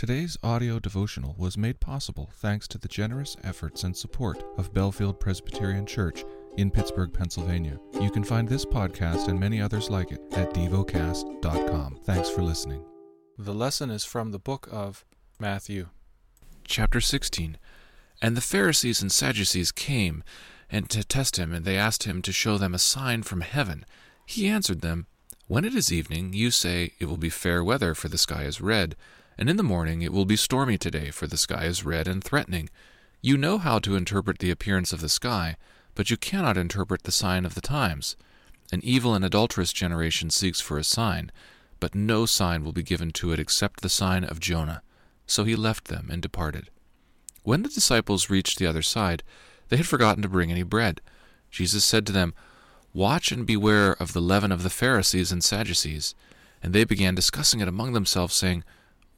Today's audio devotional was made possible thanks to the generous efforts and support of Bellefield Presbyterian Church in Pittsburgh, Pennsylvania. You can find this podcast and many others like it at devocast.com. Thanks for listening. The lesson is from the book of Matthew. Chapter 16 And the Pharisees and Sadducees came and to test him, and they asked him to show them a sign from heaven. He answered them, When it is evening, you say, It will be fair weather, for the sky is red and in the morning it will be stormy today, for the sky is red and threatening. You know how to interpret the appearance of the sky, but you cannot interpret the sign of the times. An evil and adulterous generation seeks for a sign, but no sign will be given to it except the sign of Jonah. So he left them and departed. When the disciples reached the other side, they had forgotten to bring any bread. Jesus said to them, Watch and beware of the leaven of the Pharisees and Sadducees. And they began discussing it among themselves, saying,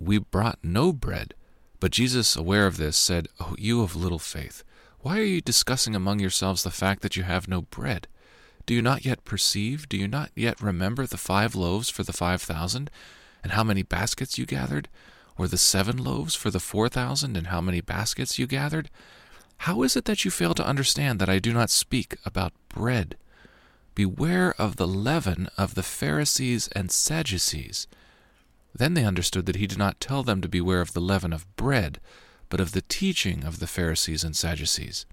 we brought no bread. But Jesus, aware of this, said, Oh, you of little faith, why are you discussing among yourselves the fact that you have no bread? Do you not yet perceive? Do you not yet remember the five loaves for the five thousand, and how many baskets you gathered? Or the seven loaves for the four thousand, and how many baskets you gathered? How is it that you fail to understand that I do not speak about bread? Beware of the leaven of the Pharisees and Sadducees. Then they understood that he did not tell them to beware of the leaven of bread, but of the teaching of the Pharisees and Sadducees.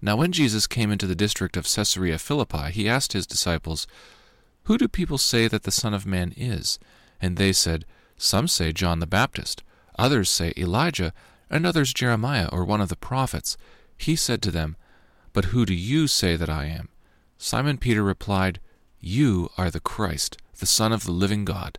Now, when Jesus came into the district of Caesarea Philippi, he asked his disciples, Who do people say that the Son of Man is? And they said, Some say John the Baptist, others say Elijah, and others Jeremiah or one of the prophets. He said to them, But who do you say that I am? Simon Peter replied, You are the Christ, the Son of the living God.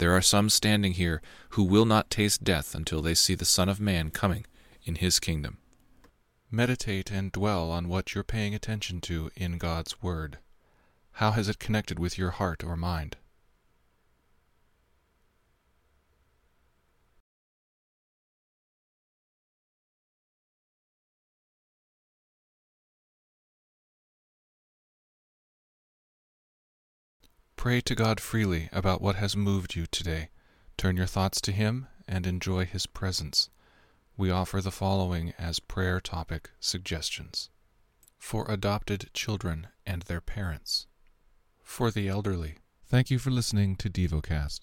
there are some standing here who will not taste death until they see the Son of Man coming in his kingdom. Meditate and dwell on what you're paying attention to in God's Word. How has it connected with your heart or mind? Pray to God freely about what has moved you today. Turn your thoughts to Him and enjoy His presence. We offer the following as prayer topic suggestions for adopted children and their parents, for the elderly. Thank you for listening to DevoCast.